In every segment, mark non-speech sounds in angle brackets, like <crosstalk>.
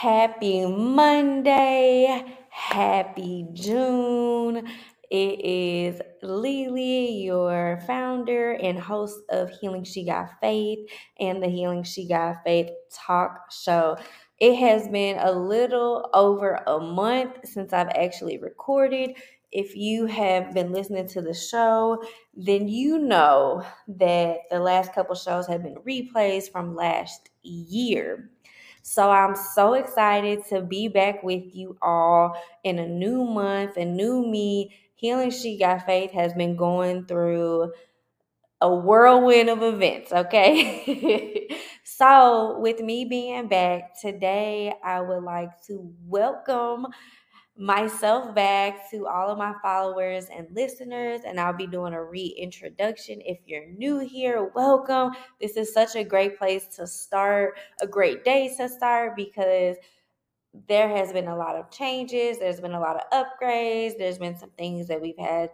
Happy Monday. Happy June. It is LeLe, your founder and host of Healing She Got Faith and the Healing She Got Faith talk show. It has been a little over a month since I've actually recorded. If you have been listening to the show, then you know that the last couple shows have been replays from last year. So I'm so excited to be back with you all in a new month, a new me. Healing She Got Faith has been going through a whirlwind of events, okay? <laughs> so, with me being back today, I would like to welcome myself back to all of my followers and listeners, and I'll be doing a reintroduction. If you're new here, welcome. This is such a great place to start, a great day to start because there has been a lot of changes, there's been a lot of upgrades, there's been some things that we've had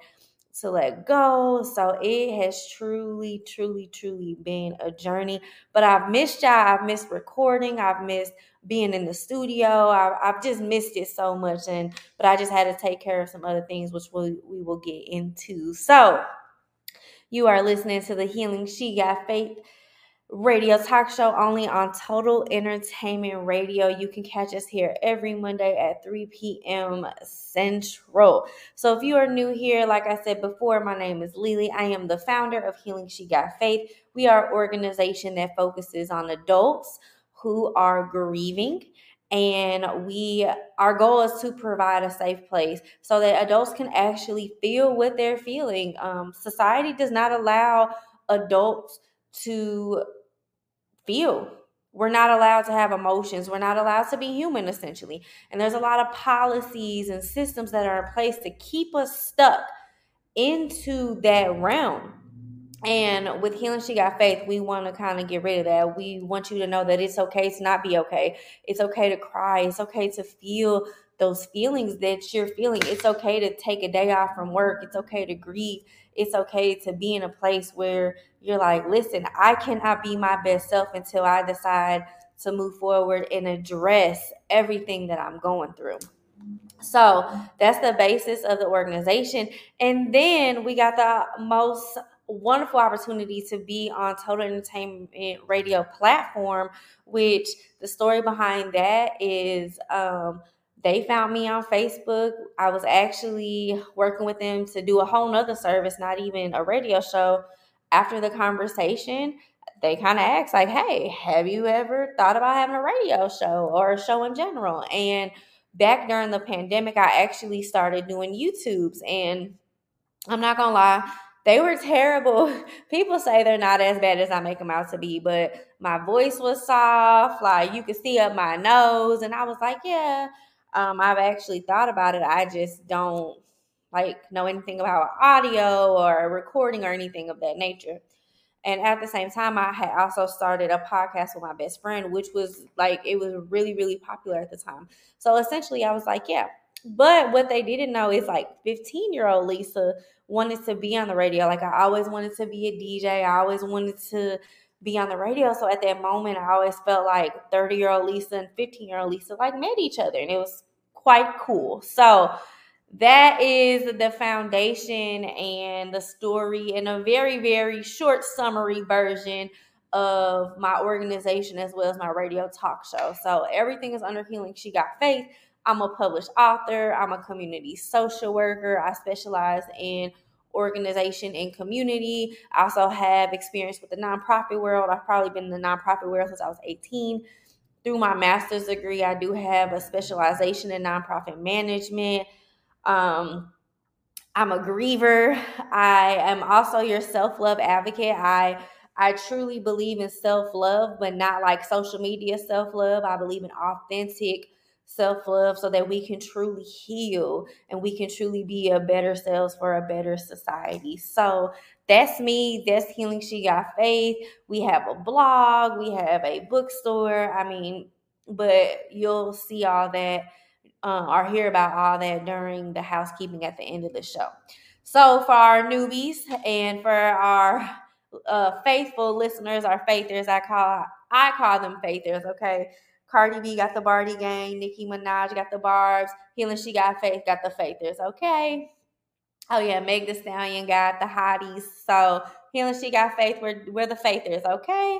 to let go. So it has truly, truly, truly been a journey. But I've missed y'all. I've missed recording. I've missed being in the studio. I've, I've just missed it so much. And but I just had to take care of some other things, which we, we will get into. So you are listening to the Healing She Got Faith radio talk show only on Total Entertainment Radio. You can catch us here every Monday at 3 p.m. Central. So if you are new here, like I said before, my name is LeLe. I am the founder of Healing She Got Faith. We are an organization that focuses on adults who are grieving and we our goal is to provide a safe place so that adults can actually feel what they're feeling um, society does not allow adults to feel. We're not allowed to have emotions. We're not allowed to be human, essentially. And there's a lot of policies and systems that are in place to keep us stuck into that realm. And with Healing She Got Faith, we want to kind of get rid of that. We want you to know that it's okay to not be okay. It's okay to cry. It's okay to feel those feelings that you're feeling. It's okay to take a day off from work. It's okay to grieve. It's okay to be in a place where you're like, listen, I cannot be my best self until I decide to move forward and address everything that I'm going through. So that's the basis of the organization. And then we got the most wonderful opportunity to be on Total Entertainment Radio platform, which the story behind that is um, they found me on Facebook. I was actually working with them to do a whole nother service, not even a radio show. After the conversation, they kind of asked, like, hey, have you ever thought about having a radio show or a show in general? And back during the pandemic, I actually started doing YouTubes. And I'm not gonna lie, they were terrible. <laughs> People say they're not as bad as I make them out to be, but my voice was soft, like you could see up my nose, and I was like, yeah, um, I've actually thought about it. I just don't like know anything about audio or recording or anything of that nature. And at the same time, I had also started a podcast with my best friend, which was like it was really, really popular at the time. So essentially, I was like, yeah. But what they didn't know is like 15 year old Lisa wanted to be on the radio. Like I always wanted to be a DJ. I always wanted to be on the radio. So at that moment, I always felt like 30 year old Lisa and 15 year old Lisa like met each other, and it was quite cool. So that is the foundation and the story in a very, very short summary version of my organization as well as my radio talk show. So everything is under Healing She Got Faith. I'm a published author, I'm a community social worker. I specialize in organization and community. I also have experience with the nonprofit world. I've probably been in the nonprofit world since I was 18. Through my master's degree, I do have a specialization in nonprofit management. Um, I'm a griever. I am also your self love advocate. I I truly believe in self love, but not like social media self love. I believe in authentic self love so that we can truly heal and we can truly be a better selves for a better society. So that's me. That's Healing She Got Faith. We have a blog, we have a bookstore. I mean, but you'll see all that uh, or hear about all that during the housekeeping at the end of the show. So, for our newbies and for our uh, faithful listeners our faithers. I call I call them faithers. Okay. Cardi B got the Bardi gang. Nicki Minaj got the Barbs. Healing She Got Faith got the Faithers. Okay. Oh yeah, Meg the Stallion got the Hotties. So Healing She Got Faith. We're we're the Faithers. Okay.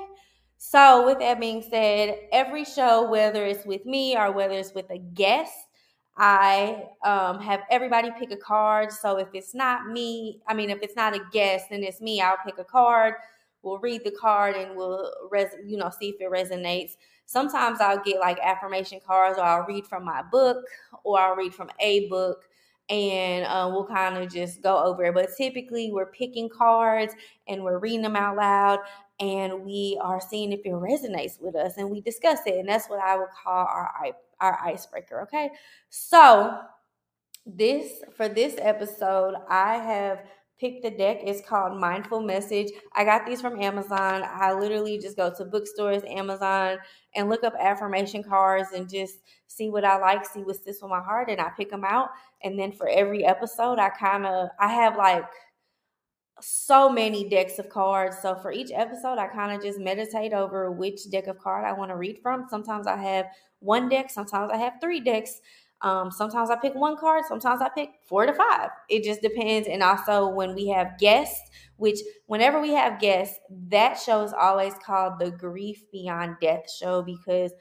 So with that being said, every show, whether it's with me or whether it's with a guest, I um, have everybody pick a card. So if it's not me, I mean, if it's not a guest and it's me, I'll pick a card. We'll read the card and we'll, res- you know, see if it resonates. Sometimes I'll get like affirmation cards, or I'll read from my book, or I'll read from a book, and uh, we'll kind of just go over it. But typically, we're picking cards and we're reading them out loud, and we are seeing if it resonates with us, and we discuss it. And that's what I would call our our icebreaker. Okay. So this for this episode, I have picked the deck. It's called Mindful Message. I got these from Amazon. I literally just go to bookstores, Amazon, and look up affirmation cards and just see what I like, see what sits with my heart, and I pick them out. And then for every episode, I kind of I have like so many decks of cards. So for each episode, I kind of just meditate over which deck of card I want to read from. Sometimes I have one deck, sometimes I have three decks. Um, sometimes I pick one card, sometimes I pick four to five. It just depends. And also when we have guests, which whenever we have guests, that show is always called the Grief Beyond Death show because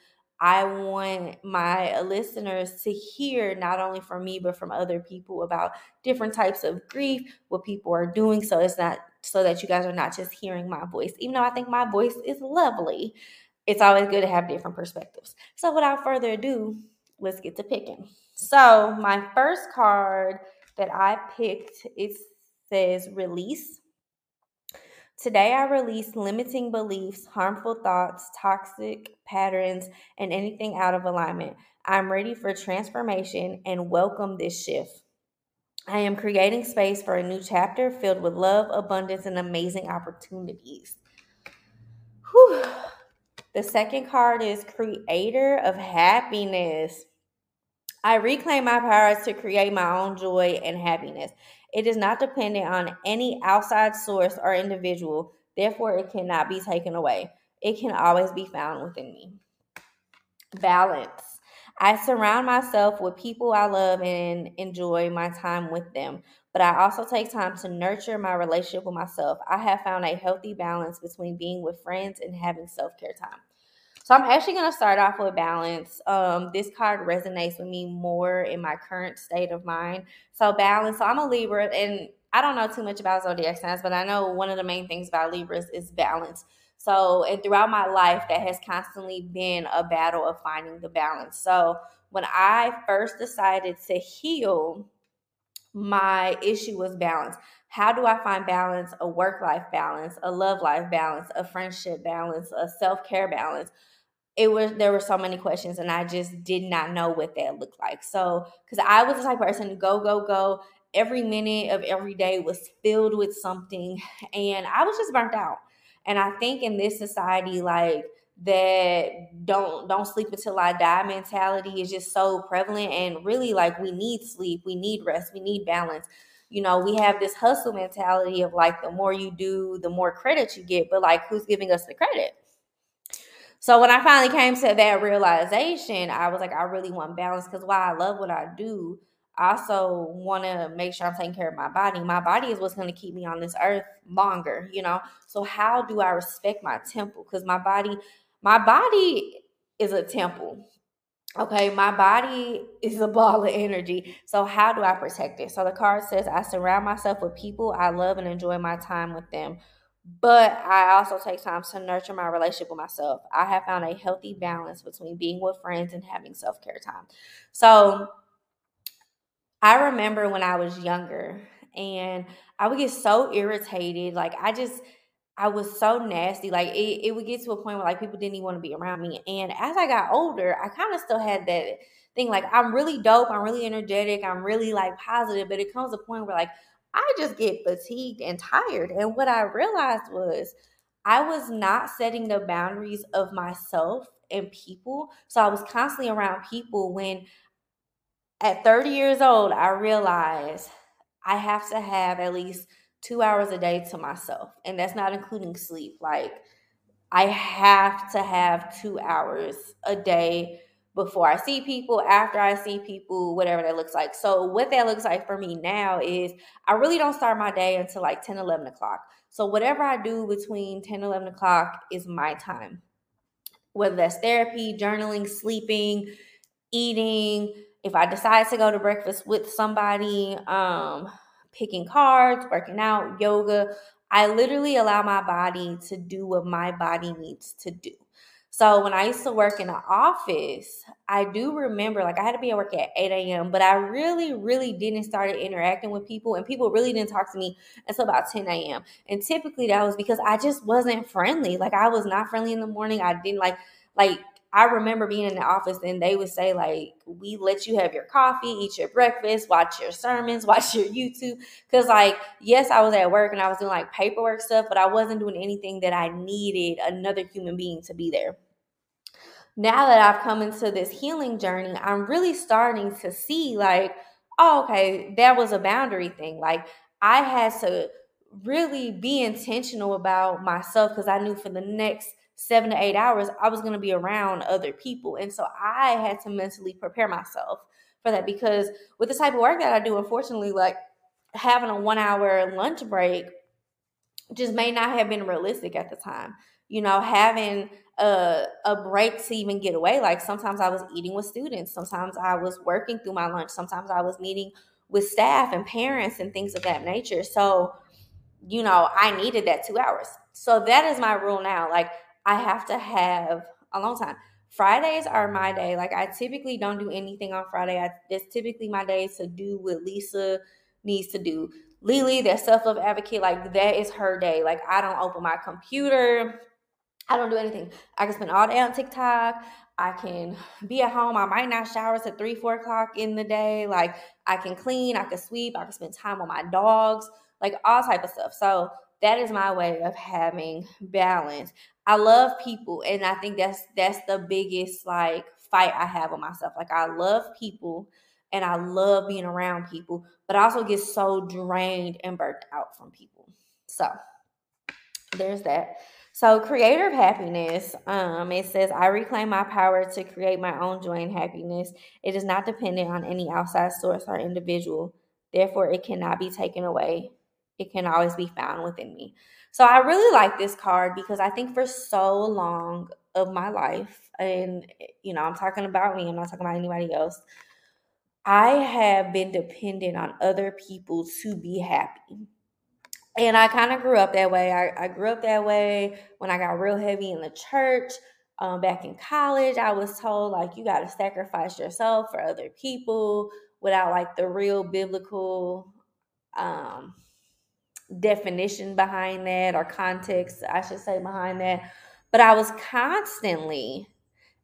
I want my listeners to hear not only from me but from other people about different types of grief, what people are doing so it's not so that you guys are not just hearing my voice. Even though I think my voice is lovely, it's always good to have different perspectives. So without further ado, let's get to picking. So, my first card that I picked it says release Today, I release limiting beliefs, harmful thoughts, toxic patterns, and anything out of alignment. I'm ready for transformation and welcome this shift. I am creating space for a new chapter filled with love, abundance, and amazing opportunities. Whew. The second card is Creator of Happiness. I reclaim my powers to create my own joy and happiness. It is not dependent on any outside source or individual, therefore, it cannot be taken away. It can always be found within me. Balance. I surround myself with people I love and enjoy my time with them, but I also take time to nurture my relationship with myself. I have found a healthy balance between being with friends and having self care time. So I'm actually going to start off with balance. Um, this card resonates with me more in my current state of mind. So balance. So I'm a Libra, and I don't know too much about zodiac signs, but I know one of the main things about Libras is balance. So, and throughout my life, that has constantly been a battle of finding the balance. So, when I first decided to heal, my issue was balance. How do I find balance, a work life balance, a love life balance, a friendship balance, a self care balance? it was there were so many questions and I just did not know what that looked like. So because I was the type of person go go go every minute of every day was filled with something and I was just burnt out. And I think in this society like that don't don't sleep until I die mentality is just so prevalent and really like we need sleep, we need rest, we need balance. You know, we have this hustle mentality of like the more you do, the more credit you get, but like who's giving us the credit? So when I finally came to that realization, I was like, I really want balance because while I love what I do, I also want to make sure I'm taking care of my body. My body is what's going to keep me on this earth longer, you know. So how do I respect my temple? Because my body, my body is a temple. Okay, my body is a <laughs> ball of energy. So how do I protect it? So the card says I surround myself with people I love and enjoy my time with them but I also take time to nurture my relationship with myself. I have found a healthy balance between being with friends and having self care time. So I remember when I was younger and I would get so irritated. Like, I just, I was so nasty. Like, it, it would get to a point where like people didn't even want to be around me. And as I got older, I kind of still had that thing like, I'm really dope. I'm really energetic. I'm really like positive. But it comes a point where like, I just get fatigued and tired. And what I realized was I was not setting the boundaries of myself and people. So I was constantly around people when at 30 years old, I realized I have to have at least two hours a day to myself. And that's not including sleep. Like, I have to have two hours a day before I see people, after I see people, whatever that looks like. So, what that looks like for me now is I really don't start my day until like 10, 11 o'clock. So, whatever I do between 10, 11 o'clock is my time. Whether that's therapy, journaling, sleeping, eating, if I decide to go to breakfast with somebody, um, picking cards, working out, yoga, I literally allow my body to do what my body needs to do. So when I used to work in an office, I do remember like I had to be at work at 8 a.m., but I really, really didn't start interacting with people and people really didn't talk to me until about 10 a.m. And typically that was because I just wasn't friendly. Like I was not friendly in the morning. I didn't like like I remember being in the office and they would say, like, we let you have your coffee, eat your breakfast, watch your sermons, <laughs> watch your YouTube. Cause like, yes, I was at work and I was doing like paperwork stuff, but I wasn't doing anything that I needed another human being to be there. Now that I've come into this healing journey, I'm really starting to see like, oh, okay, that was a boundary thing. Like I had to really be intentional about myself because I knew for the next seven to eight hours, I was going to be around other people. And so I had to mentally prepare myself for that because with the type of work that I do, unfortunately, like having a one hour lunch break just may not have been realistic at the time. You know, having a, a break to even get away. Like sometimes I was eating with students, sometimes I was working through my lunch, sometimes I was meeting with staff and parents and things of that nature. So, you know, I needed that two hours. So that is my rule now. Like I have to have a long time. Fridays are my day. Like I typically don't do anything on Friday. I, it's typically my day to do what Lisa needs to do. LeLe, that self love advocate, like that is her day. Like I don't open my computer. I don't do anything. I can spend all day on TikTok. I can <sighs> be at home. I might not shower till three, four o'clock in the day. Like I can clean, I can sweep, I can spend time with my dogs, like all type of stuff. So that is my way of having balance. I love people and I think that's that's the biggest like fight I have with myself. Like I love people and I love being around people, but I also get so drained and burnt out from people. So there's that. So creator of happiness, um, it says, I reclaim my power to create my own joy and happiness. It is not dependent on any outside source or individual. Therefore, it cannot be taken away. It can always be found within me. So I really like this card because I think for so long of my life, and you know, I'm talking about me, I'm not talking about anybody else. I have been dependent on other people to be happy. And I kind of grew up that way. I, I, grew up that way when I got real heavy in the church. Um, back in college, I was told, like, you got to sacrifice yourself for other people without, like, the real biblical um, definition behind that or context, I should say, behind that. But I was constantly,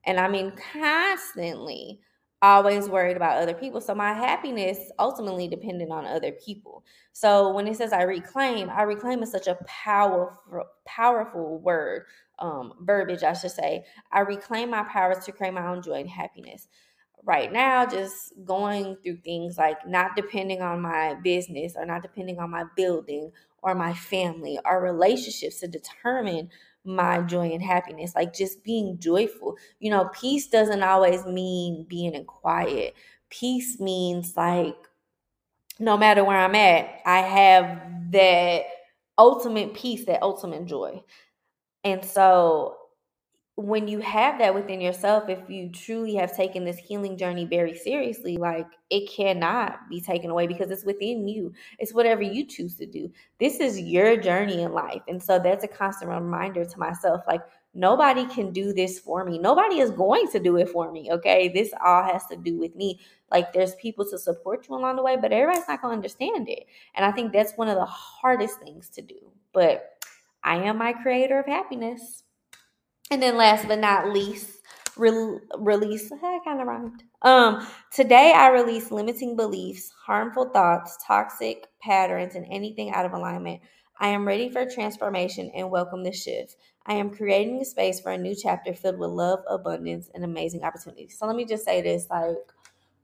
and I mean constantly, always worried about other people. So my happiness ultimately depended on other people. So when it says I reclaim, I reclaim is such a powerful, powerful word, um, verbiage, I should say. I reclaim my powers to create my own joy and happiness right now just going through things like not depending on my business or not depending on my building or my family. Or relationships to determine my joy and happiness like just being joyful. You know peace doesn't always mean being in quiet. Peace means like no matter where i'm at i have that ultimate peace that ultimate joy. And so when you have that within yourself, if you truly have taken this healing journey very seriously, like it cannot be taken away because it's within you. It's whatever you choose to do. This is your journey in life. And so that's a constant reminder to myself like, nobody can do this for me. Nobody is going to do it for me. Okay. This all has to do with me. Like, there's people to support you along the way, but everybody's not going to understand it. And I think that's one of the hardest things to do. But I am my creator of happiness. And then last but not least, re- release. I kind of rhymed. Um, today I release limiting beliefs, harmful thoughts, toxic patterns, and anything out of alignment. I am ready for transformation and welcome the shift. I am creating a space for a new chapter filled with love, abundance, and amazing opportunities. So let me just say this like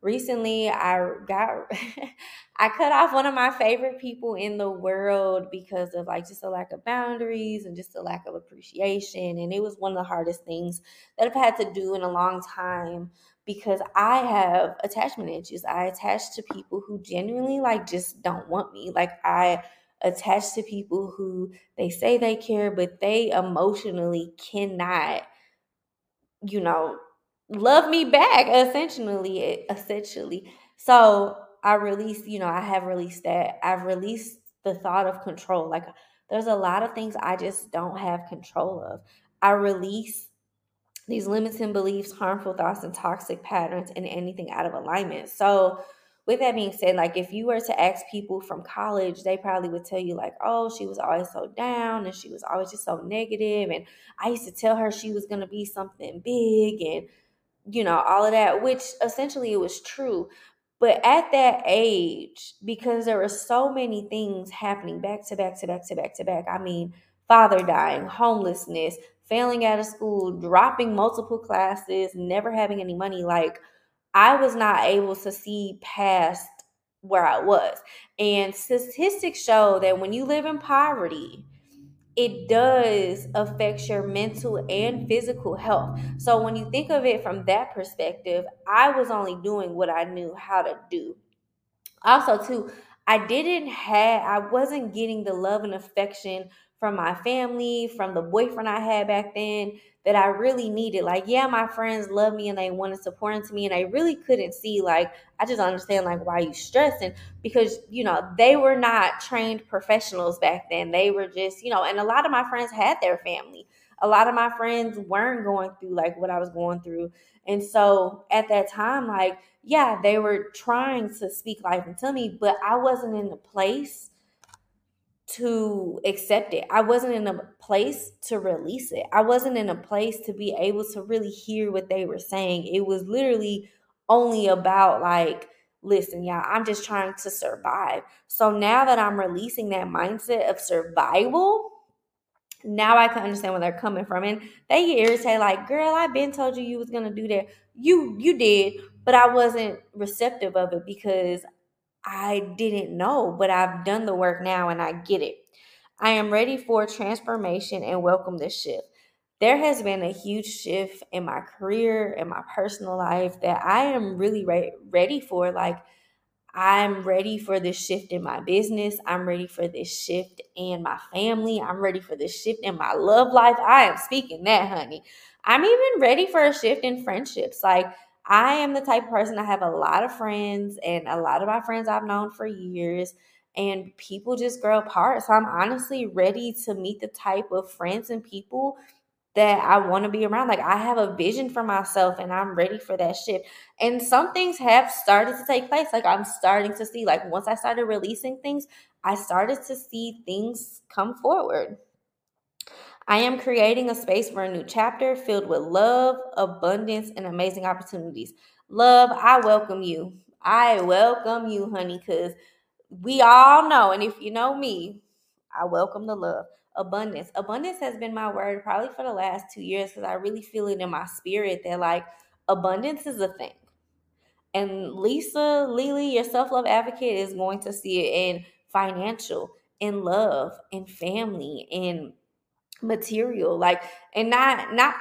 recently I got <laughs> I cut off one of my favorite people in the world because of like just a lack of boundaries and just a lack of appreciation and it was one of the hardest things that I've had to do in a long time because I have attachment issues. I attach to people who genuinely like just don't want me. Like I attach to people who they say they care but they emotionally cannot you know love me back essentially essentially. So i released you know i have released that. I've released the thought of control. Like there's a lot of things i just don't have control of. I release these limiting beliefs harmful thoughts and toxic patterns and anything out of alignment. So with that being said like if you were to ask people from college they probably would tell you like oh she was always so down and she was always just so negative and i used to tell her she was going to be something big and you know, all of that, which essentially it was true. But at that age, because there were so many things happening back to back to back to back to back, I mean, father dying, homelessness, failing out of school, dropping multiple classes, never having any money, like I was not able to see past where I was. And statistics show that when you live in poverty, it does affect your mental and physical health. So when you think of it from that perspective, I was only doing what I knew how to do. Also, too, I didn't have I wasn't getting the love and affection from my family, from the boyfriend I had back then that I really needed. Like, yeah, my friends love me and they wanted to pour into me, and I really couldn't see, like, I just understand, like, why you stressing because, you know, they were not trained professionals back then. They were just, you know, and a lot of my friends had their family. A lot of my friends weren't going through like what I was going through. And so at that time, like, yeah, they were trying to speak life into me, but I wasn't in a place to accept it. I wasn't in a place to release it. I wasn't in a place to be able to really hear what they were saying. It was literally only about like, listen, y'all, I'm just trying to survive. So now that I'm releasing that mindset of survival, now I can understand where they're coming from. And they get irritated, like, girl, I've been told you you was gonna do that. You you did, but I wasn't receptive of it because I didn't know, but I've done the work now and I get it. I am ready for transformation and welcome this shift. There has been a huge shift in my career and my personal life that I am really re- ready for. Like, I'm ready for this shift in my business. I'm ready for this shift in my family. I'm ready for this shift in my love life. I am speaking that, honey. I'm even ready for a shift in friendships. Like, I am the type of person I have a lot of friends, and a lot of my friends I've known for years, and people just grow apart. So I'm honestly ready to meet the type of friends and people that I want to be around. Like I have a vision for myself and I'm ready for that shift. And some things have started to take place. Like I'm starting to see, like once I started releasing things, I started to see things come forward. I am creating a space for a new chapter filled with love, abundance, and amazing opportunities. Love, I welcome you. I welcome you, honey, because we all know, and if you know me, I welcome the love. Abundance. Abundance has been my word probably for the last two years because I really feel it in my spirit that like abundance is a thing. And Lisa LeLe, your self love advocate, is going to see it in financial, in love, in family, in material like and not not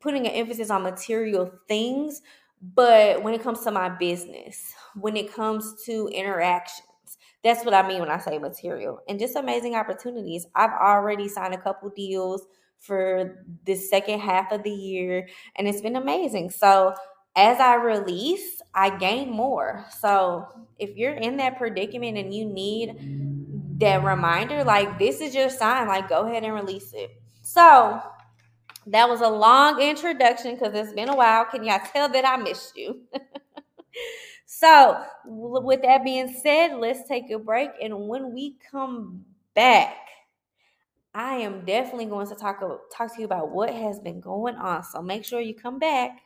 putting an emphasis on material things but when it comes to my business when it comes to interactions that's what i mean when i say material and just amazing opportunities i've already signed a couple deals for the second half of the year and it's been amazing so as i release i gain more so if you're in that predicament and you need that reminder, like this is your sign, like go ahead and release it. So that was a long introduction because it's been a while. Can y'all tell that I missed you? <laughs> so, with that being said, let's take a break. And when we come back, I am definitely going to talk, talk to you about what has been going on. So, make sure you come back.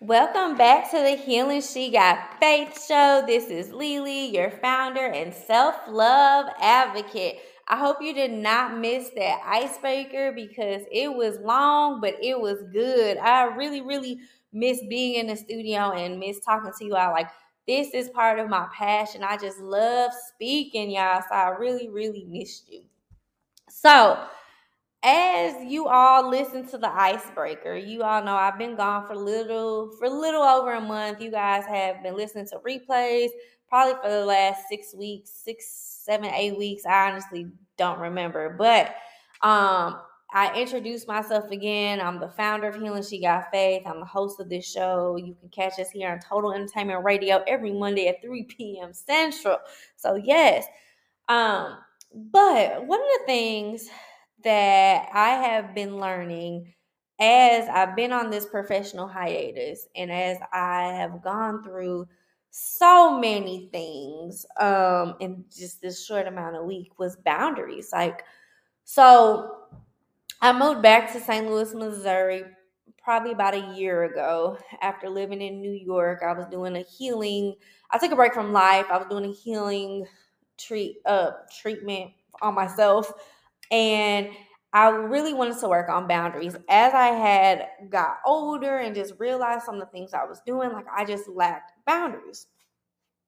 Welcome back to the Healing She Got Faith show. This is LeLe, your founder and self love advocate. I hope you did not miss that icebreaker because it was long, but it was good. I really, really miss being in the studio and miss talking to you all. Like, this is part of my passion. I just love speaking, y'all. So I really, really missed you. So, as you all listen to the icebreaker, you all know I've been gone for little for little over a month. You guys have been listening to replays probably for the last six weeks, six, seven, eight weeks. I honestly don't remember, but um, I introduced myself again. I'm the founder of Healing She Got Faith. I'm the host of this show. You can catch us here on Total Entertainment Radio every Monday at 3 p.m. Central. So yes, um, but one of the things that I have been learning as I've been on this professional hiatus and as I have gone through so many things um in just this short amount of week was boundaries like so I moved back to St. Louis, Missouri probably about a year ago after living in New York. I was doing a healing I took a break from life. I was doing a healing treat uh treatment on myself and I really wanted to work on boundaries. As I had got older and just realized some of the things I was doing, like I just lacked boundaries.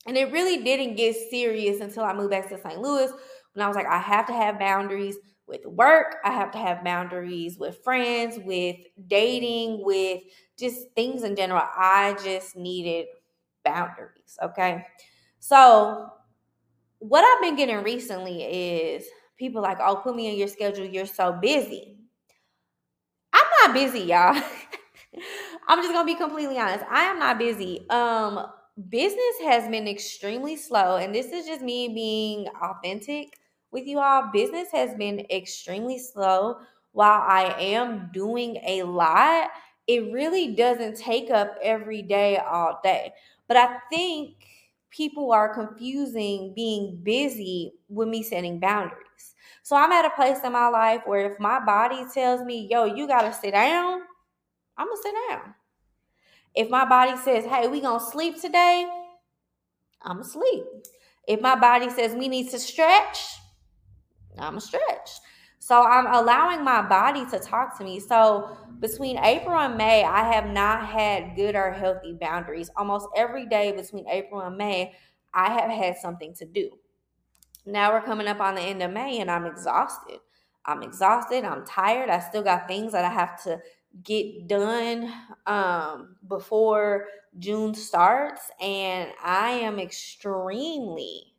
And it really didn't get serious until I moved back to St. Louis when I was like, I have to have boundaries with work. I have to have boundaries with friends, with dating, with just things in general. I just needed boundaries. Okay. So, what I've been getting recently is people like, oh, put me in your schedule. You're so busy. I'm not busy, y'all. <laughs> I'm just gonna be completely honest. I am not busy. Um, business has been extremely slow, and this is just me being authentic with you all. Business has been extremely slow. While I am doing a lot, it really doesn't take up every day all day. But I think people are confusing being busy with me setting boundaries. So I'm at a place in my life where if my body tells me, yo, you gotta sit down, I'm gonna sit down. If my body says, hey, we gonna sleep today, I'm gonna sleep. If my body says we need to stretch, I'm gonna stretch. So I'm allowing my body to talk to me. So between April and May, I have not had good or healthy boundaries. Almost every day between April and May, I have had something to do. Now we're coming up on the end of May and I'm exhausted. I'm exhausted. I'm tired. I still got things that I have to get done um, before June starts. And I am extremely,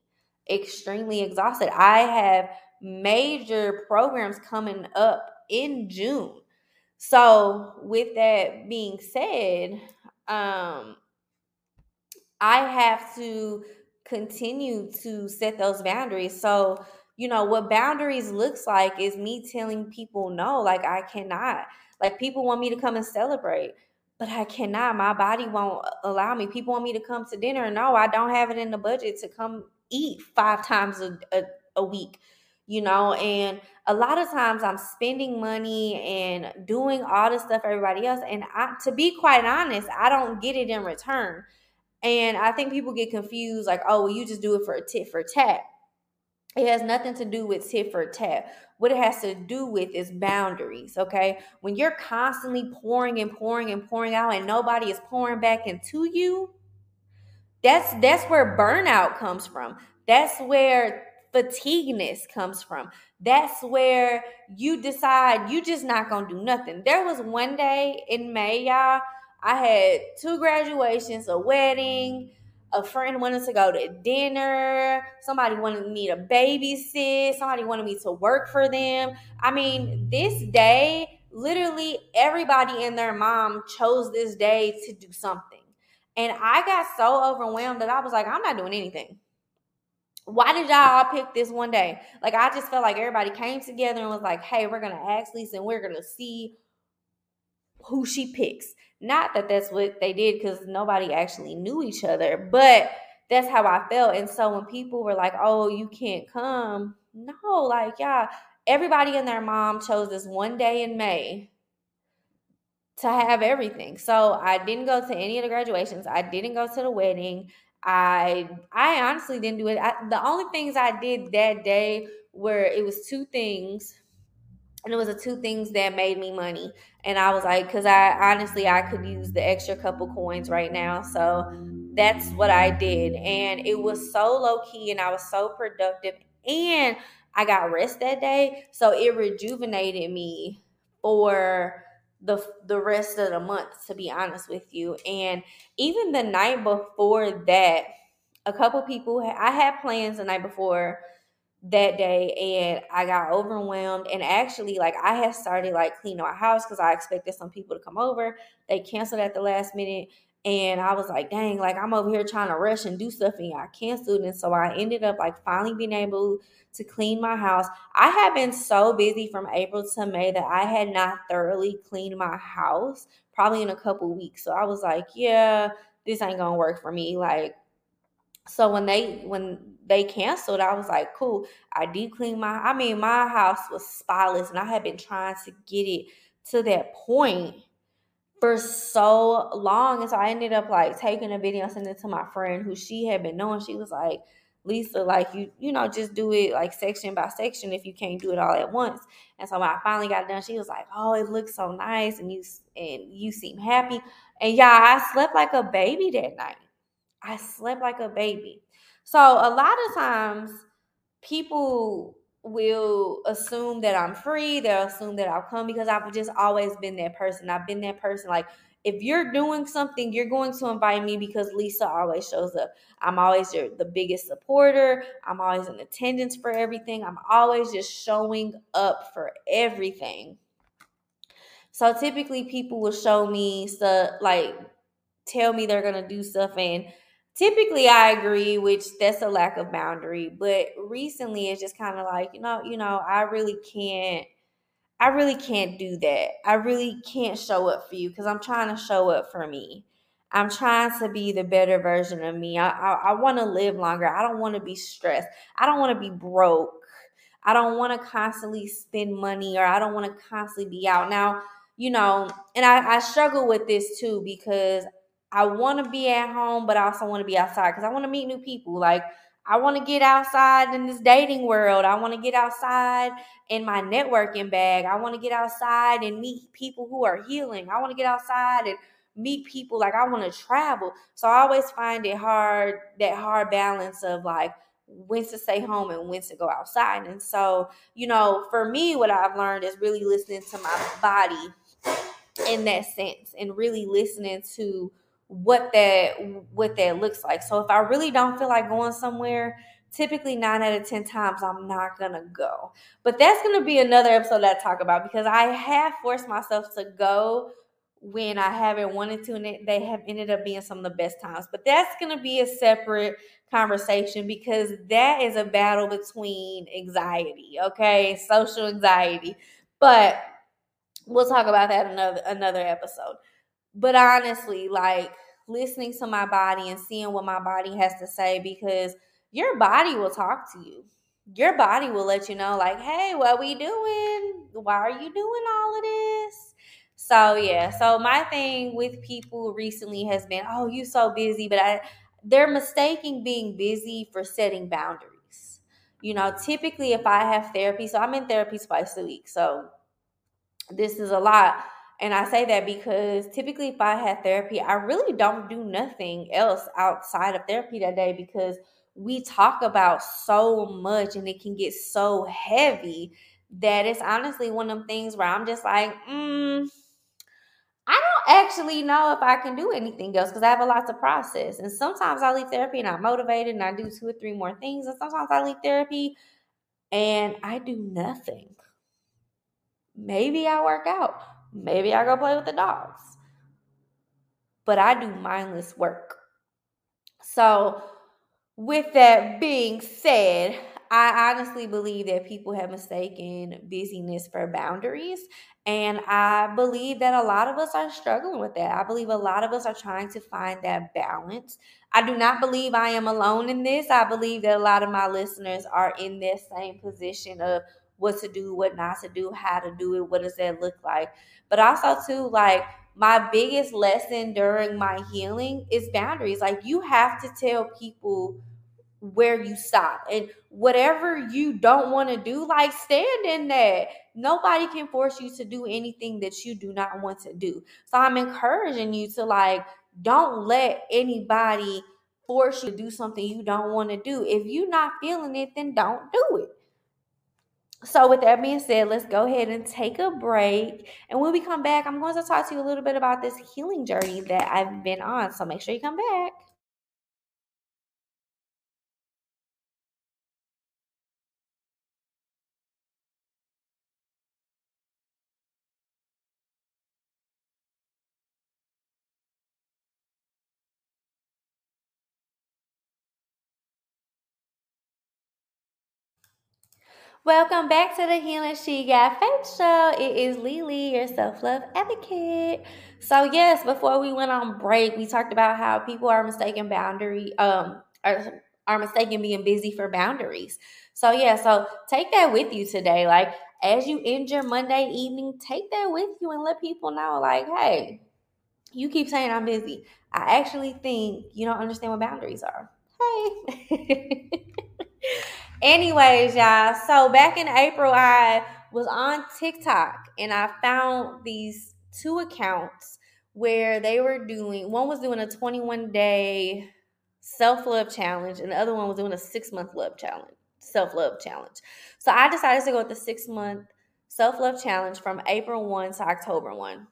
extremely exhausted. I have major programs coming up in June. So, with that being said, um, I have to continue to set those boundaries. So, you know, what boundaries looks like is me telling people no, like I cannot. Like people want me to come and celebrate, but I cannot. My body won't allow me. People want me to come to dinner. No, I don't have it in the budget to come eat five times a, a, a week you know and a lot of times i'm spending money and doing all the stuff everybody else and I, to be quite honest i don't get it in return and I think people get confused like, oh, well, you just do it for a tit for tat. It has nothing to do with tit for tat. What it has to do with is boundaries, okay? When you're constantly pouring and pouring and pouring out and nobody is pouring back into you, that's that's where burnout comes from. That's where fatigueness comes from. That's where you decide you just not gonna do nothing. There was one day in May, y'all, I had two graduations, a wedding, a friend wanted to go to dinner, somebody wanted me to babysit, somebody wanted me to work for them. I mean, this day, literally everybody and their mom chose this day to do something. And I got so overwhelmed that I was like, I'm not doing anything. Why did y'all all pick this one day? Like, I just felt like everybody came together and was like, hey, we're to ask Lisa and we're to see who she picks. Not that that's what they did because nobody actually knew each other, but that's how I felt. And so when people were like, oh, you can't come, no, like, yeah, everybody and their mom chose this one day in May to have everything. So I didn't go to any of the graduations. I didn't go to the wedding. I I honestly didn't do it. I, the only things I did that day were it was two things and it was the two things that made me money. And i was like because i honestly i could use the extra couple coins right now. So that's what i did. And it was so low key and i was so productive and i got rest that day. So it rejuvenated me for the the rest of the month to be honest with you. And even the night before that a couple people i had plans the night before that day and I got overwhelmed. And actually like I had started like cleaning my house because I expected some people to come over. They canceled at the last minute and I was like, dang, like I'm over here trying to rush and do stuff and I canceled. And so I ended up like finally being able to clean my house. I had been so busy from April to May that I had not thoroughly cleaned my house probably in a couple weeks. So I was like, yeah, this ain't gonna work for me. Like so when they when they canceled, I was like, cool. I deep cleaned my I mean, my house was spotless and I had been trying to get it to that point for so long. And so I ended up like taking a video and sending it to my friend who she had been knowing. She was like, Lisa, like you, you know, just do it like section by section if you can't do it all at once. And so when I finally got done, she was like, "Oh, it looks so nice, and you and you seem happy." And yeah, I slept like a baby that night. I slept like a baby. So a lot of times people will assume that I'm free. They'll assume that I'll come because I've just always been that person. I've been that person. Like, if you're doing something, you're going to invite me because Lisa always shows up. I'm always your, the biggest supporter. I'm always in attendance for everything. I'm always just showing up for everything. So typically, people will show me stuff like tell me they're gonna do stuff and typically I agree, which that's a lack of boundary. But recently it's just kind of like, you know, you know, I really can't I really can't do that. I really can't show up for you because I'm trying to show up for me. I'm trying to be the better version of me. I, I, I want to live longer. I don't want to be stressed. I don't want to be broke. I don't want to constantly spend money or I don't want to constantly be out. Now, you know, and I, I struggle with this too because I want to be at home, but I also want to be outside because I want to meet new people. Like, I want to get outside in this dating world. I want to get outside in my networking bag. I want to get outside and meet people who are healing. I want to get outside and meet people. Like, I want to travel. So I always find it hard, that hard balance of like, when to stay home and when to go outside. And so, you know, for me, what I've learned is really listening to my body in that sense and really listening to what that what that looks like. So if I really don't feel like going somewhere, typically nine out of ten times I'm not gonna go. But that's gonna be another episode that I talk about because I have forced myself to go when I haven't wanted to, and they have ended up being some of the best times. But that's gonna be a separate conversation because that is a battle between anxiety, okay, social anxiety. But we'll talk about that another another episode. But honestly, like listening to my body and seeing what my body has to say because your body will talk to you. Your body will let you know, like, hey, what we doing? Why are you doing all of this? So yeah, so my thing with people recently has been, oh, you so busy, but I they're mistaking being busy for setting boundaries. You know, typically if I have therapy, so I'm in therapy twice a week. So this is a lot and I say that because typically, if I had therapy, I really don't do nothing else outside of therapy that day because we talk about so much and it can get so heavy that it's honestly one of them things where I'm just like, mm, I don't actually know if I can do anything else because I have a lot to process. And sometimes I leave therapy and I'm motivated and I do two or three more things. And sometimes I leave therapy and I do nothing. Maybe I work out Maybe I go play with the dogs. But I do mindless work. So, with that being said, I honestly believe that people have mistaken busyness for boundaries. And I believe that a lot of us are struggling with that. I believe a lot of us are trying to find that balance. I do not believe I am alone in this. I believe that a lot of my listeners are in this same position of what to do, what not to do, how to do it, what does that look like. But also, too, like my biggest lesson during my healing is boundaries. Like you have to tell people where you stop and whatever you don't want to do like stand in that nobody can force you to do anything that you do not want to do so i'm encouraging you to like don't let anybody force you to do something you don't want to do if you're not feeling it then don't do it so with that being said let's go ahead and take a break. And when we come back i'm going to talk to you a little bit about this healing journey that i've been on. So make sure you come back Welcome back to the Healing She Got Faith Show. It is LeLe, your self love advocate. So yes, before we went on break, we talked about how people are mistaken boundary, um, are, are mistaken being busy for boundaries. So yeah, so take that with you today. Like as you end your Monday evening, take that with you and let people know, like, hey, you keep saying I'm busy. I actually think you don't understand what boundaries are. Hey. <laughs> Anyways, y'all. So back in April, I was on TikTok and I found these two accounts where they were doing one was doing a 21 day self love challenge and the other one was doing a six month love challenge, self love challenge. So I decided to go with the six month self love challenge from April 1 to October 1.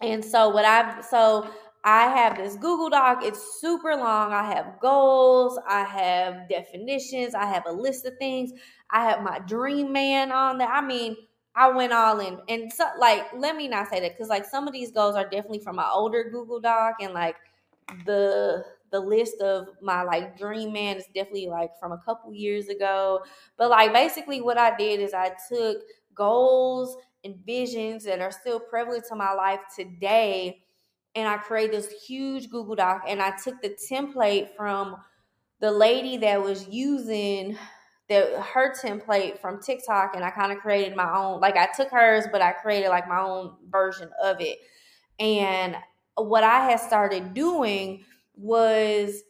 And so what I've so I have this Google Doc. It's super long. I have goals, I have definitions, I have a list of things. I have my dream man on there. I mean, I went all in. And so like let me not say that cuz like some of these goals are definitely from my older Google Doc and like the the list of my like dream man is definitely like from a couple years ago. But like basically what I did is I took goals and visions that are still prevalent to my life today and I created this huge Google Doc and I took the template from the lady that was using the her template from TikTok and I kind of created my own like I took hers but I created like my own version of it. And what I had started doing was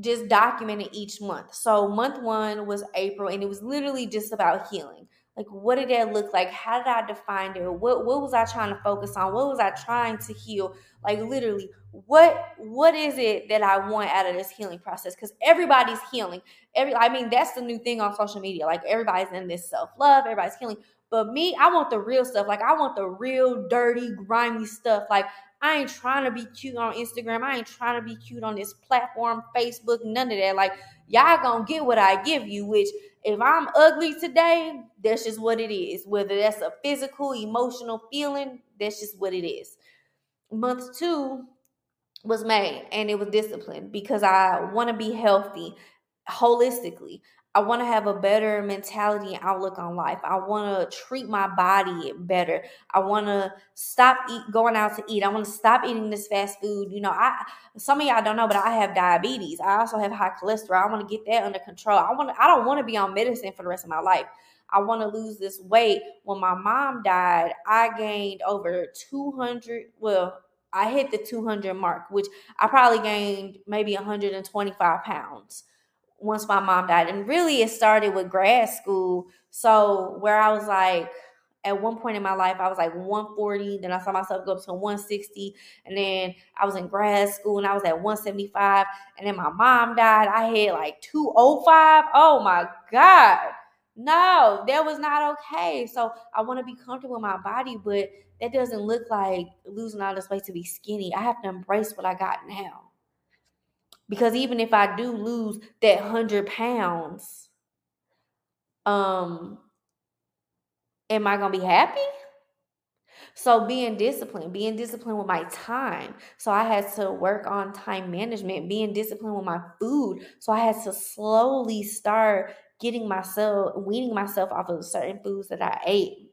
just documenting each month. So month 1 was April and it was literally just about healing like what did that look like? How did i define it? What what was i trying to focus on? What was i trying to heal? Like literally what what is it that i want out of this healing process? Because everybody's healing. Every i mean that's the new thing on social media. Like everybody's in this self-love. Everybody's healing. But me i want the real stuff. Like i want the real dirty grimy stuff. Like I ain't trying to be cute on Instagram. I ain't trying to be cute on this platform, Facebook, none of that. Like, y'all gonna get what I give you, which if I'm ugly today, that's just what it is. Whether that's a physical, emotional feeling, that's just what it is. Month two was May and it was discipline because I want to be healthy holistically. I want to have a better mentality and outlook on life. I want to treat my body better. I want to stop eat, going out to eat. I want to stop eating this fast food. You know, I some of y'all don't know, but I have diabetes. I also have high cholesterol. I want to get that under control. I want I don't want to be on medicine for the rest of my life. I want to lose this weight. When my mom died, I gained over 200, well, I hit the 200 mark, which I probably gained maybe 125 pounds once my mom died. And really, it started with grad school. So, where I was like, at one point in my life, I was like 140. Then I saw myself go up to 160. And then I was in grad school and I was at 175. And then my mom died. I had like 205. Oh my God. No, that was not okay. So I want to be comfortable in my body, but that doesn't look like losing all this weight to be skinny. I have to embrace what I got now. Because even if I do lose that hundred pounds, um, am I gonna be happy? So being disciplined, being disciplined with my time. So I had to work on time management, being disciplined with my food. So I had to slowly start getting myself, weaning myself off of certain foods that I ate.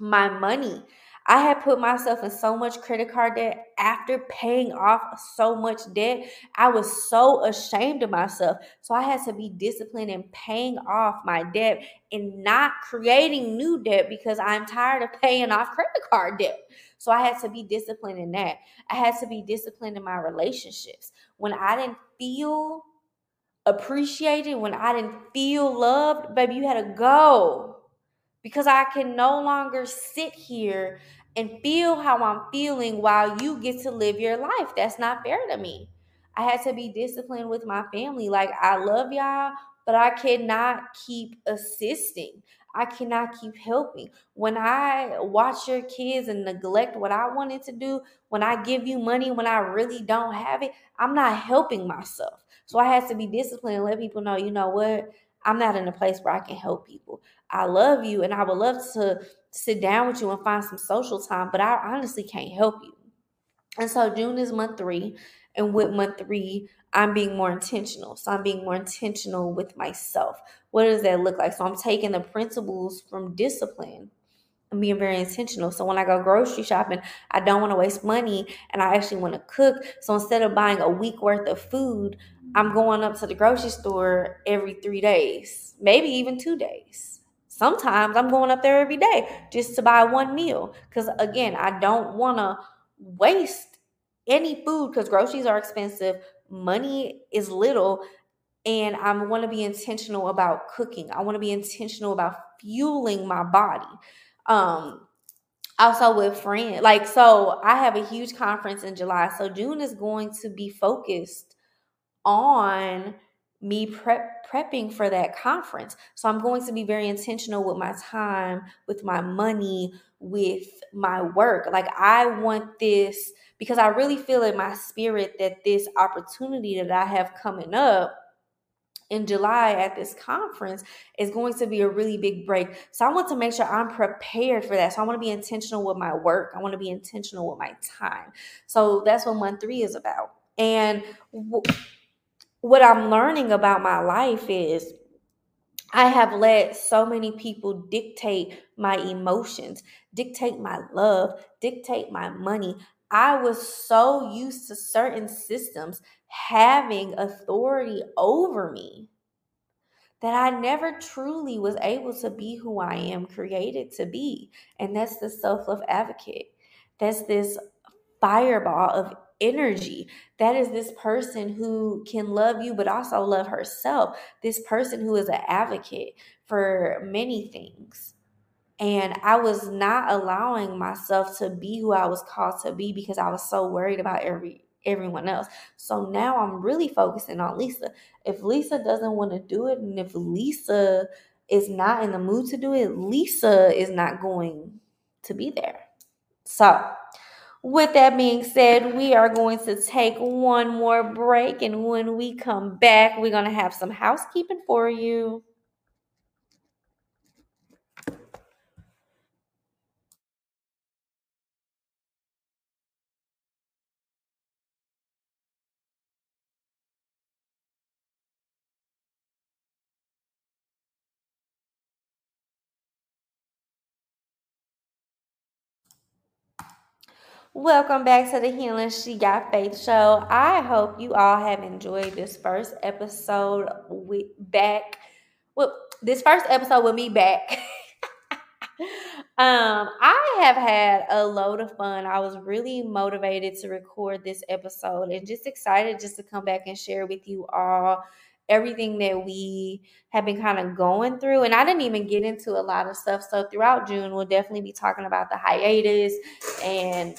My money. I had put myself in so much credit card debt after paying off so much debt. I was so ashamed of myself. So I had to be disciplined in paying off my debt and not creating new debt because I'm tired of paying off credit card debt. So I had to be disciplined in that. I had to be disciplined in my relationships. When I didn't feel appreciated, when I didn't feel loved, baby, you had to go because I can no longer sit here and feel how I'm feeling while you get to live your life. That's not fair to me. I had to be disciplined with my family. Like, I love y'all, but I cannot keep assisting. I cannot keep helping. When I watch your kids and neglect what I wanted to do, when I give you money when I really don't have it, I'm not helping myself. So I had to be disciplined and let people know, you know what? I'm not in a place where I can help people. I love you and I would love to sit down with you and find some social time, but I honestly can't help you. And so June is month three. And with month three, I'm being more intentional. So I'm being more intentional with myself. What does that look like? So I'm taking the principles from discipline and being very intentional. So when I go grocery shopping, I don't want to waste money and I actually want to cook. So instead of buying a week worth of food, I'm going up to the grocery store every three days, maybe even two days. Sometimes I'm going up there every day just to buy one meal. Because again, I don't want to waste any food because groceries are expensive, money is little, and I want to be intentional about cooking. I want to be intentional about fueling my body. Um, also with friends, like so, I have a huge conference in July. So June is going to be focused on me prep prepping for that conference. So I'm going to be very intentional with my time, with my money, with my work. Like I want this because I really feel in my spirit that this opportunity that I have coming up in July at this conference is going to be a really big break. So I want to make sure I'm prepared for that. So I want to be intentional with my work. I want to be intentional with my time. So that's what month three is about. And w- what I'm learning about my life is I have let so many people dictate my emotions, dictate my love, dictate my money. I was so used to certain systems having authority over me that I never truly was able to be who I am created to be. And that's the self love advocate. That's this fireball of energy. That is this person who can love you, but also love herself. This person who is an advocate for many things. And I was not allowing myself to be who I was called to be because I was so worried about every everyone else. So now I'm really focusing on Lisa. If Lisa doesn't want to do it, and if Lisa is not in the mood to do it, Lisa is not going to be there. So, with that being said, we are going to take one more break. And when we come back, we're going to have some housekeeping for you. Welcome back to the Healing She Got Faith show. I hope you all have enjoyed this first episode with back. Well, this first episode with me back. <laughs> um, I have had a load of fun. I was really motivated to record this episode and just excited just to come back and share with you all everything that we have been kind of going through. And I didn't even get into a lot of stuff. So throughout June, we'll definitely be talking about the hiatus and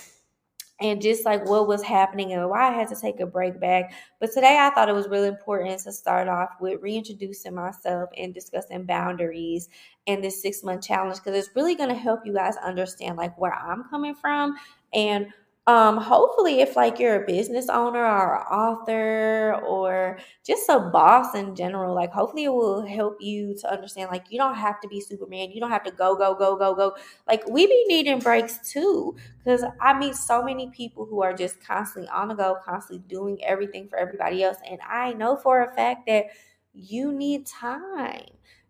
and just like what was happening and why I had to take a break back. But today I thought it was really important to start off with reintroducing myself and discussing boundaries and this six month challenge because it's really going to help you guys understand like where I'm coming from and um hopefully if like you're a business owner or an author or just a boss in general like hopefully it will help you to understand like you don't have to be superman you don't have to go go go go go. Like we be needing breaks too because i meet so many people who are just constantly on the go constantly doing everything for everybody else and i know for a fact that you need time.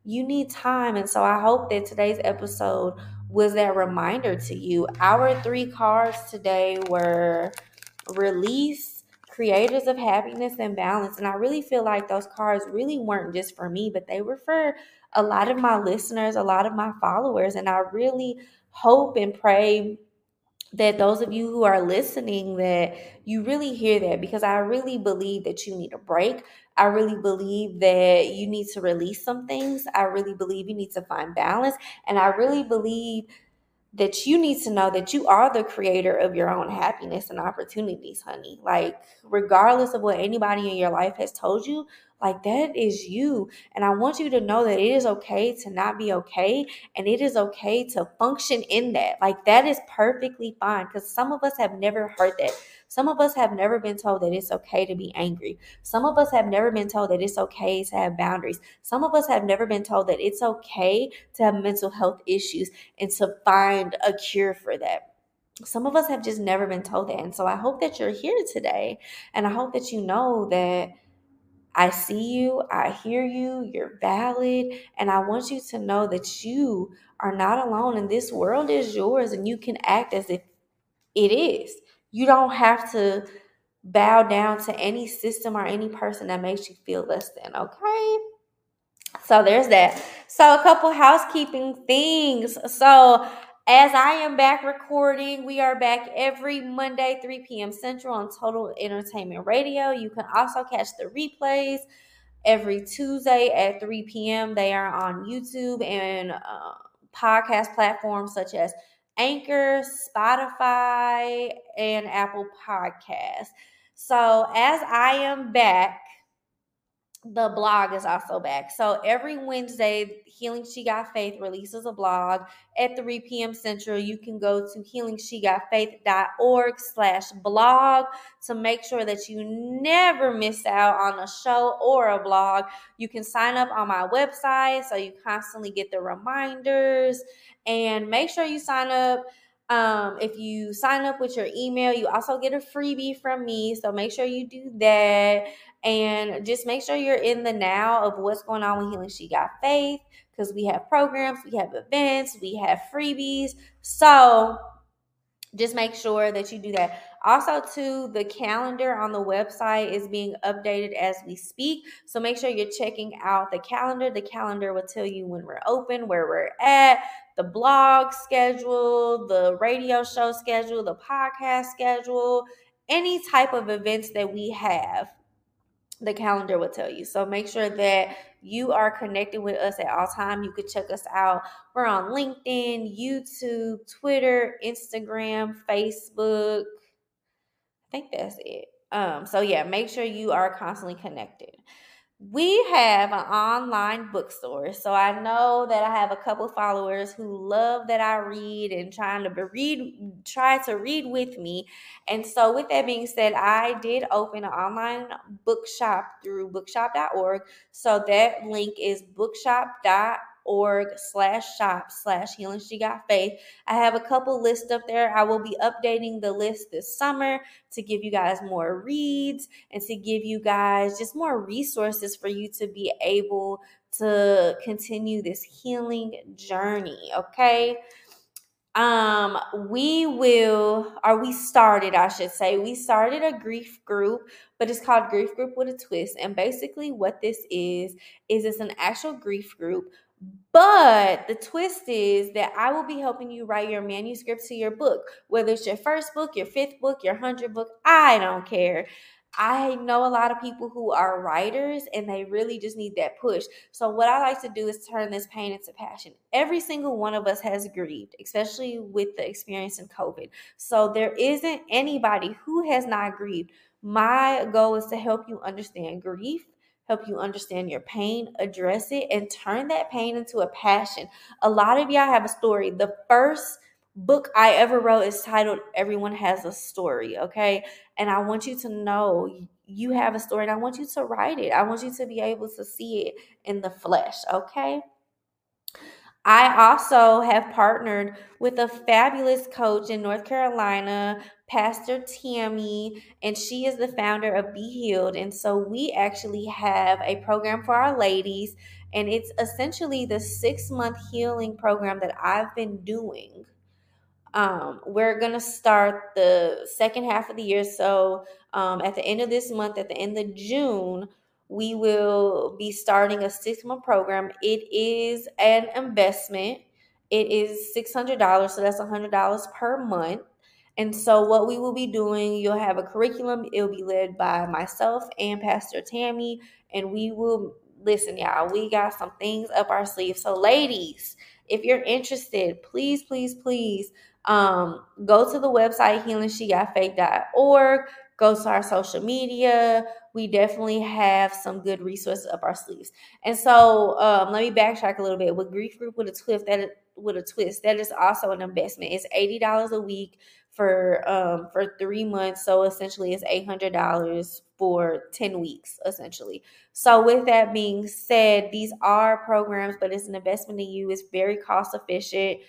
You need time and so i hope that today's episode was that reminder to you. Our three cards today were release, creators of happiness, and balance. And I really feel like those cards really weren't just for me, but they were for a lot of my listeners, a lot of my followers. And I really hope and pray that those of you who are listening that you really hear that because I really believe that you need a break. I really believe that you need to release some things. I really believe you need to find balance and I really believe that you need to know that you are the creator of your own happiness and opportunities, honey. Like, regardless of what anybody in your life has told you, like that is you. And I want you to know that it is okay to not be okay. And it is okay to function in that. Like, that is perfectly fine. Because some of us have never heard that. Some of us have never been told that it's okay to be angry. Some of us have never been told that it's okay to have boundaries. Some of us have never been told that it's okay to have mental health issues and to find a cure for that. Some of us have just never been told that. And so I hope that you're here today. And I hope that you know that I see you, I hear you, you're valid, and I want you to know that you are not alone and this world is yours and you can act as if it is. You don't have to bow down to any system or any person that makes you feel less than, okay? So there's that. So a couple housekeeping things. So as I am back recording, we are back every Monday, 3 p.m. Central on Total Entertainment Radio. You can also catch the replays every Tuesday at 3 p.m. They are on YouTube and uh, podcast platforms such as Anchor, Spotify, and Apple Podcasts. So as I am back, the blog is also back. So every Wednesday, Healing She Got Faith releases a blog at 3 p.m. Central. You can go to healingshegotfaith.org slash blog to make sure that you never miss out on a show or a blog. You can sign up on my website so you constantly get the reminders and make sure you sign up um, if you sign up with your email, you also get a freebie from me. So make sure you do that. And just make sure you're in the now of what's going on with Healing She Got Faith because we have programs, we have events, we have freebies. So just make sure that you do that. Also, too, the calendar on the website is being updated as we speak. So make sure you're checking out the calendar. The calendar will tell you when we're open, where we're at, the blog schedule, the radio show schedule, the podcast schedule, any type of events that we have. The calendar will tell you. So make sure that you are connected with us at all time. You could check us out. We're on LinkedIn, YouTube, Twitter, Instagram, Facebook. I think that's it. Um, so yeah, make sure you are constantly connected we have an online bookstore. So I know that I have a couple followers who love that I read and trying to read try to read with me. And so with that being said, I did open an online bookshop through bookshop.org. So that link is bookshop.org org slash shop slash healing she got faith. I have a couple lists up there. I will be updating the list this summer to give you guys more reads and to give you guys just more resources for you to be able to continue this healing journey okay? Um we will or we started i should say. We started a grief group but it's called grief group with a twist. And basically what this is is it's an actual grief group but the twist is that I will be helping you write your manuscript to your book, whether it's your first book, your fifth book, your hundredth book. I don't care. I know a lot of people who are writers and they really just need that push. So, what I like to do is turn this pain into passion. Every single one of us has grieved, especially with the experience in COVID. So, there isn't anybody who has not grieved. My goal is to help you understand grief help you understand your pain, address it, and turn that pain into a passion. A lot of y'all have a story. The first book I ever wrote is titled Everyone Has a Story, okay? And I want you to know you have a story and I want you to write it. I want you to be able to see it in the flesh, okay? I also have partnered with a fabulous coach in North Carolina, Pastor Tammy, and she is the founder of Be Healed. And so we actually have a program for our ladies, And it's essentially the six month healing program that I've been doing. Um, we're going to start the second half of the year. So um, at the end of this month, at the end of June, we will be starting a six month program. It is an investment. It is $600, so that's $100 per month. And so, what we will be doing, you'll have a curriculum. It will be led by myself and Pastor Tammy, and we will listen, y'all. We got some things up our sleeve. So, ladies, if you're interested, please, please, please um, go to the website healingsheGotFaith.org. Go to our social media. We definitely have some good resources up our sleeves. And so, um, let me backtrack a little bit. With Grief Group with a twist, that with a twist, that is also an investment. It's eighty dollars a week for um for three months. So essentially it's eight hundred dollars for 10 weeks, essentially. So with that being said, these are programs, but it's an investment in you. It's very cost efficient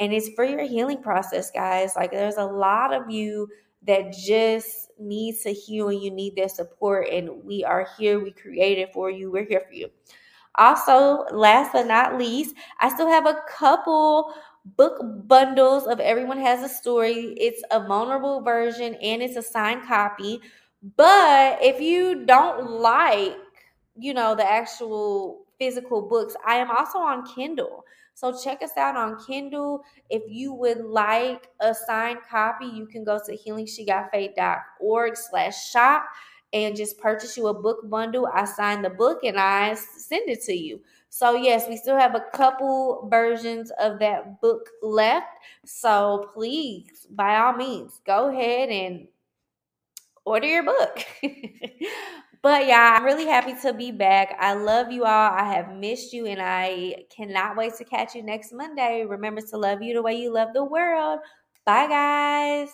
and it's for your healing process, guys. Like there's a lot of you that just needs to heal and you need their support. And we are here. We created for you. We're here for you. Also, last but not least, I still have a couple book bundles of Everyone Has a Story. It's a vulnerable version and it's a signed copy. But if you don't like, you know, the actual physical books, I am also on Kindle. So check us out on Kindle. If you would like a signed copy, you can go to healingsheGotFaith.org slash shop and just purchase you a book bundle. I sign the book and I send it to you. So, yes, we still have a couple versions of that book left. So, please, by all means, go ahead and order your book. <laughs> but yeah, I'm really happy to be back. I love you all. I have missed you and I cannot wait to catch you next Monday. Remember to love you the way you love the world. Bye, guys.